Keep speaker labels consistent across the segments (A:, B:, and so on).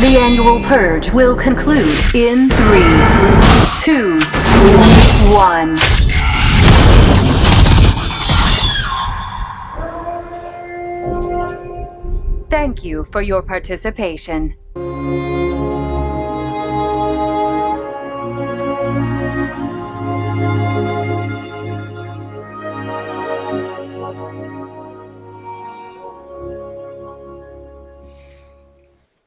A: The annual purge will conclude in three, two, one. Thank you for your participation.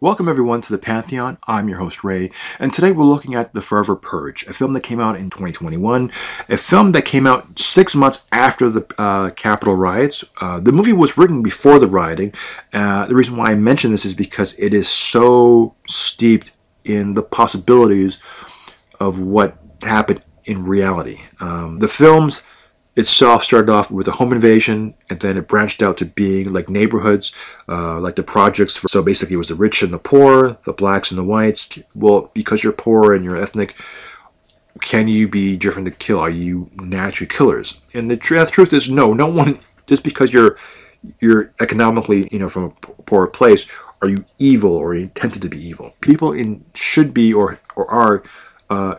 B: Welcome everyone to the Pantheon. I'm your host Ray, and today we're looking at The Forever Purge, a film that came out in 2021, a film that came out six months after the uh, Capitol riots. Uh, the movie was written before the rioting. Uh, the reason why I mention this is because it is so steeped in the possibilities of what happened in reality. Um, the film's itself started off with a home invasion and then it branched out to being like neighborhoods uh, like the projects for, so basically it was the rich and the poor the blacks and the whites. Well because you're poor and you're ethnic can you be driven to kill? Are you natural killers? And the tr- truth is no no one just because you're you're economically you know from a poor place are you evil or intended to be evil? People in should be or or are uh,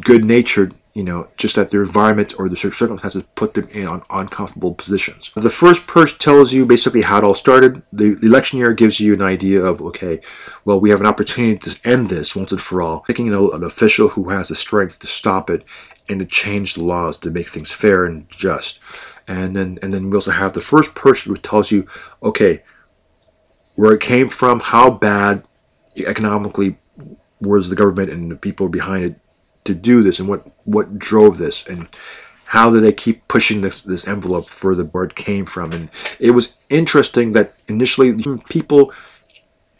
B: good natured you know, just that their environment or the circumstances put them in on uncomfortable positions. The first purge tells you basically how it all started. The, election year gives you an idea of, okay, well, we have an opportunity to end this once and for all, picking an, official who has the strength to stop it and to change the laws to make things fair and just. And then, and then we also have the first purge which tells you, okay, where it came from, how bad economically was the government and the people behind it to do this and what what drove this and how did they keep pushing this this envelope for the bird came from? And it was interesting that initially people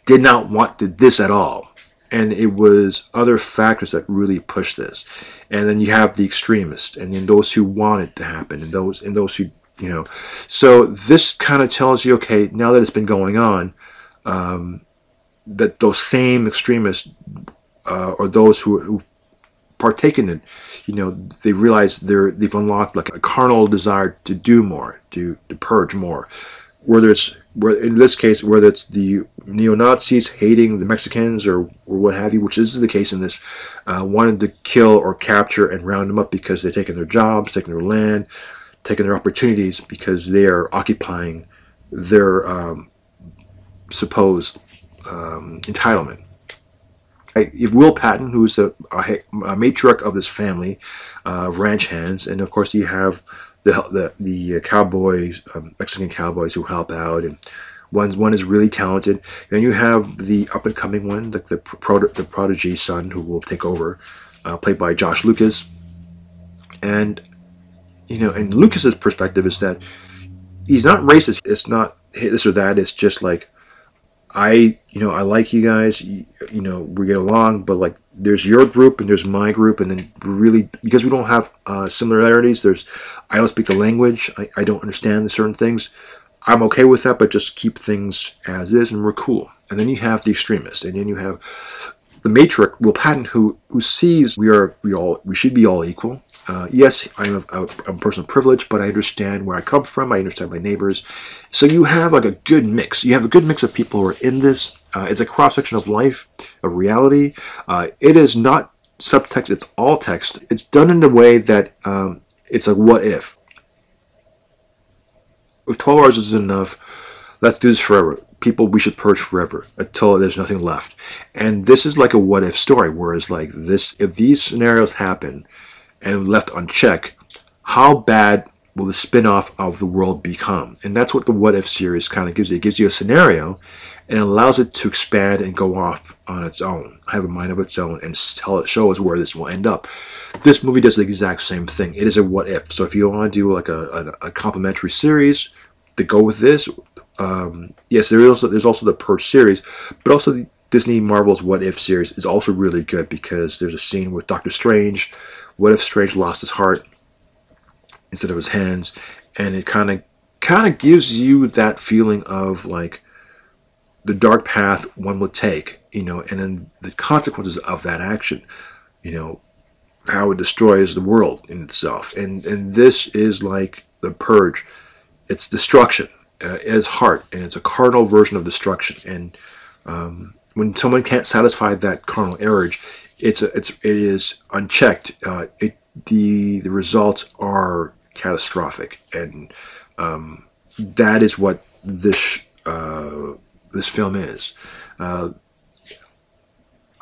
B: did not want this at all. And it was other factors that really pushed this. And then you have the extremists and then those who want it to happen and those and those who you know. So this kind of tells you okay now that it's been going on um, that those same extremists uh, or those who, who partake in you know, they realize they're they've unlocked like a carnal desire to do more, to, to purge more. Whether it's in this case, whether it's the neo Nazis hating the Mexicans or, or what have you, which is the case in this, uh, wanted to kill or capture and round them up because they're taking their jobs, taking their land, taking their opportunities because they are occupying their um, supposed um, entitlement have Will Patton, who's a, a, matriarch of this family uh, of ranch hands, and of course you have the the, the cowboys, um, Mexican cowboys who help out, and one's one is really talented. Then you have the up and coming one, the the, pro, the prodigy son who will take over, uh, played by Josh Lucas, and you know, and Lucas's perspective is that he's not racist. It's not this or that. It's just like I, you know, I like you guys. You, you, know, we get along, but like, there's your group and there's my group, and then really because we don't have uh, similarities. There's, I don't speak the language. I, I don't understand certain things. I'm okay with that, but just keep things as is, and we're cool. And then you have the extremists, and then you have the matriarch, Will Patton, who who sees we are we all we should be all equal. Uh, yes, I'm a, a, a, person of privilege, but I understand where I come from. I understand my neighbors. So you have like a good mix. You have a good mix of people who are in this. Uh, it's a cross section of life, of reality. Uh, it is not subtext. It's all text. It's done in a way that um, it's like what if. If 12 hours is enough, let's do this forever people we should purge forever until there's nothing left. And this is like a what if story, whereas like this, if these scenarios happen, and left unchecked, how bad will the spin-off of the world become? And that's what the what if series kind of gives you. It gives you a scenario and allows it to expand and go off on its own, have a mind of its own, and tell it show us where this will end up. This movie does the exact same thing. It is a what if. So if you want to do like a, a, a complementary series to go with this, um, yes, there is also, there's also the Purge series, but also the Disney Marvel's What If series is also really good because there's a scene with Doctor Strange what if Strange lost his heart instead of his hands? And it kind of kind of gives you that feeling of like the dark path one would take, you know, and then the consequences of that action, you know, how it destroys the world in itself. And and this is like the purge. It's destruction. Uh, it's heart, and it's a carnal version of destruction. And um, when someone can't satisfy that carnal urge, it's a, it's it is unchecked. Uh, it the the results are catastrophic, and um, that is what this uh, this film is. Uh,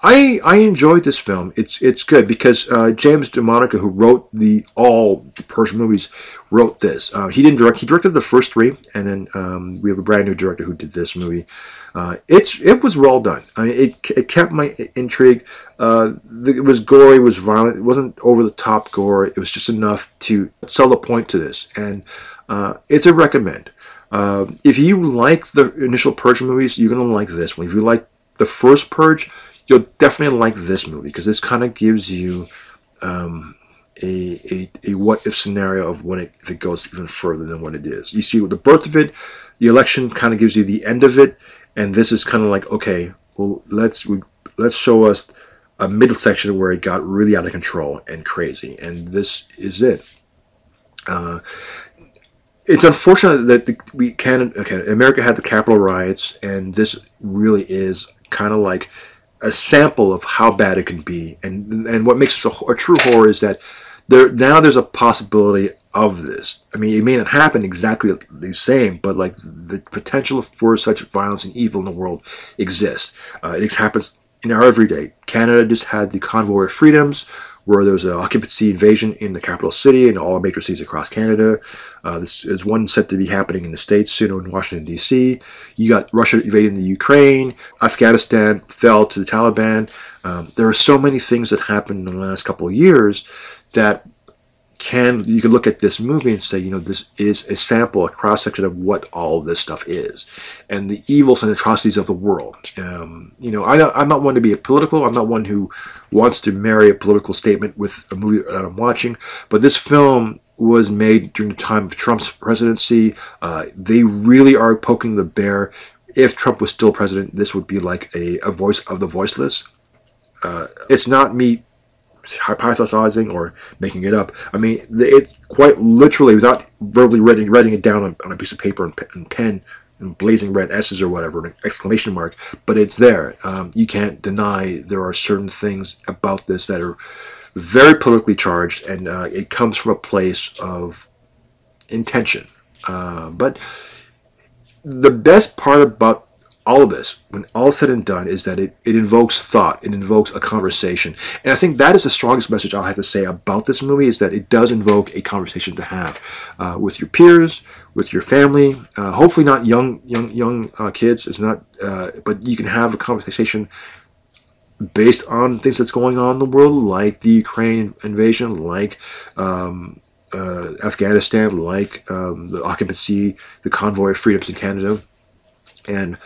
B: I I enjoyed this film. It's it's good because uh, James DeMonaco, who wrote the all the Persian movies, wrote this. Uh, he didn't direct. He directed the first three, and then um, we have a brand new director who did this movie. Uh, it's it was well done. I mean, it, it kept my intrigue. Uh, it was gory, it was violent. It wasn't over the top gore. It was just enough to sell a point to this, and uh, it's a recommend. Uh, if you like the initial Purge movies, you're gonna like this one. If you like the first Purge you'll definitely like this movie because this kind of gives you um, a, a, a what if scenario of when it, if it goes even further than what it is. You see, with the birth of it, the election kind of gives you the end of it, and this is kind of like okay, well let's we, let's show us a middle section where it got really out of control and crazy, and this is it. Uh, it's unfortunate that the, we can okay, America had the Capitol riots, and this really is kind of like a sample of how bad it can be. And and what makes this a, a, true horror is that there now there's a possibility of this. I mean, it may not happen exactly the same, but like the potential for such violence and evil in the world exists. Uh, it happens in our everyday. Canada just had the Convoy of Freedoms, where there was an occupancy invasion in the capital city and all major cities across Canada. Uh, this is one set to be happening in the States soon in Washington, D.C. You got Russia invading the Ukraine. Afghanistan fell to the Taliban. Um, there are so many things that happened in the last couple of years that can you can look at this movie and say, you know, this is a sample, a cross section of what all this stuff is, and the evils and atrocities of the world. Um, you know, I, am not one to be a political. I'm not one who wants to marry a political statement with a movie that I'm watching. But this film was made during the time of Trump's presidency. Uh, they really are poking the bear. If Trump was still president, this would be like a, a voice of the voiceless. Uh, it's not me hypothesizing or making it up. I mean, it's quite literally, without verbally writing, writing it down on, on a piece of paper and, and pen and blazing red S's or whatever, an exclamation mark, but it's there. Um, you can't deny there are certain things about this that are very politically charged, and uh, it comes from a place of intention. Uh, but the best part about all of this, when all said and done, is that it, it invokes thought, it invokes a conversation. And I think that is the strongest message I'll have to say about this movie is that it does invoke a conversation to have uh, with your peers, with your family, uh, hopefully not young young young uh, kids. It's not, uh, but you can have a conversation based on things that's going on in the world, like the Ukraine invasion, like um, uh, Afghanistan, like um, the occupancy, the convoy of freedoms in Canada, and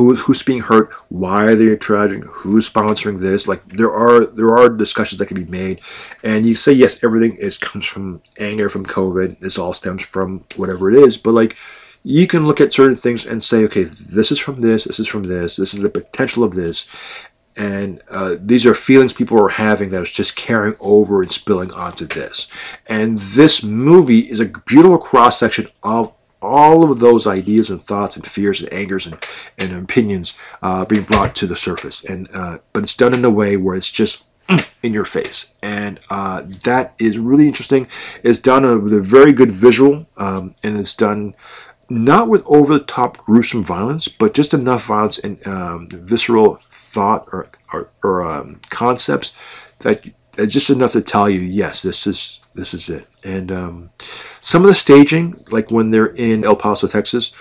B: who's who's being hurt, why are they charging, who's sponsoring this. Like there are there are discussions that can be made, and you say yes, everything is comes from anger from COVID. This all stems from whatever it is, but like you can look at certain things and say, okay, this is from this, this is from this, this is the potential of this, and uh, these are feelings people are having that is just carrying over and spilling onto this. And this movie is a beautiful cross section of all of those ideas and thoughts and fears and angers and, and opinions uh, being brought to the surface. And uh, but it's done in a way where it's just in your face, and uh, that is really interesting. It's done with a very good visual, um, and it's done not with over the top gruesome violence, but just enough violence and um, visceral thought or or, or um, concepts that just enough to tell you, yes, this is this is it. And um, some of the staging, like when they're in El Paso, Texas,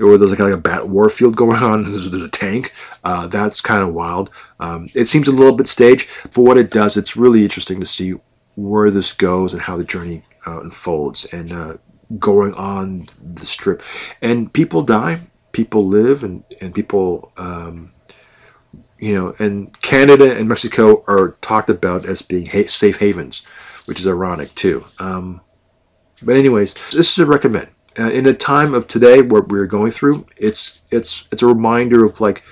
B: or there's like, like a bat war field going on, there's, there's a tank. Uh, that's kind of wild. Um, it seems a little bit staged. For what it does, it's really interesting to see where this goes and how the journey uh, unfolds and uh, going on the strip. And people die, people live, and, and people. Um, you know, and Canada and Mexico are talked about as being ha- safe havens, which is ironic too. Um, but anyways, this is a recommend. Uh, in a time of today what we're going through, it's it's it's a reminder of like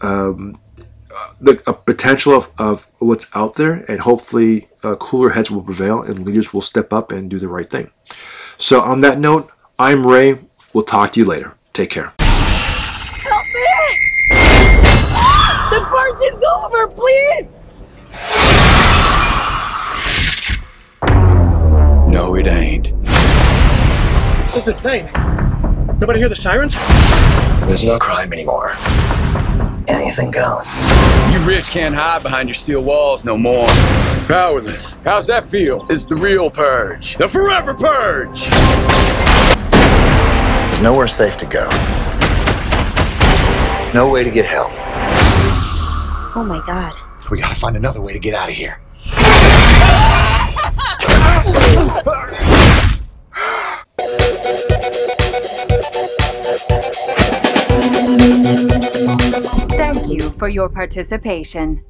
B: um, the potential of, of what's out there, and hopefully uh, cooler heads will prevail and leaders will step up and do the right thing. So on that note, I'm Ray. We'll talk to you later. Take care. Help me!
C: It's insane. Nobody hear the sirens?
D: There's no crime anymore. Anything goes.
E: You rich can't hide behind your steel walls no more. Powerless. How's that feel? It's the real purge. The forever purge!
D: There's nowhere safe to go. No way to get help.
F: Oh my god.
D: We gotta find another way to get out of here.
A: Thank you for your participation.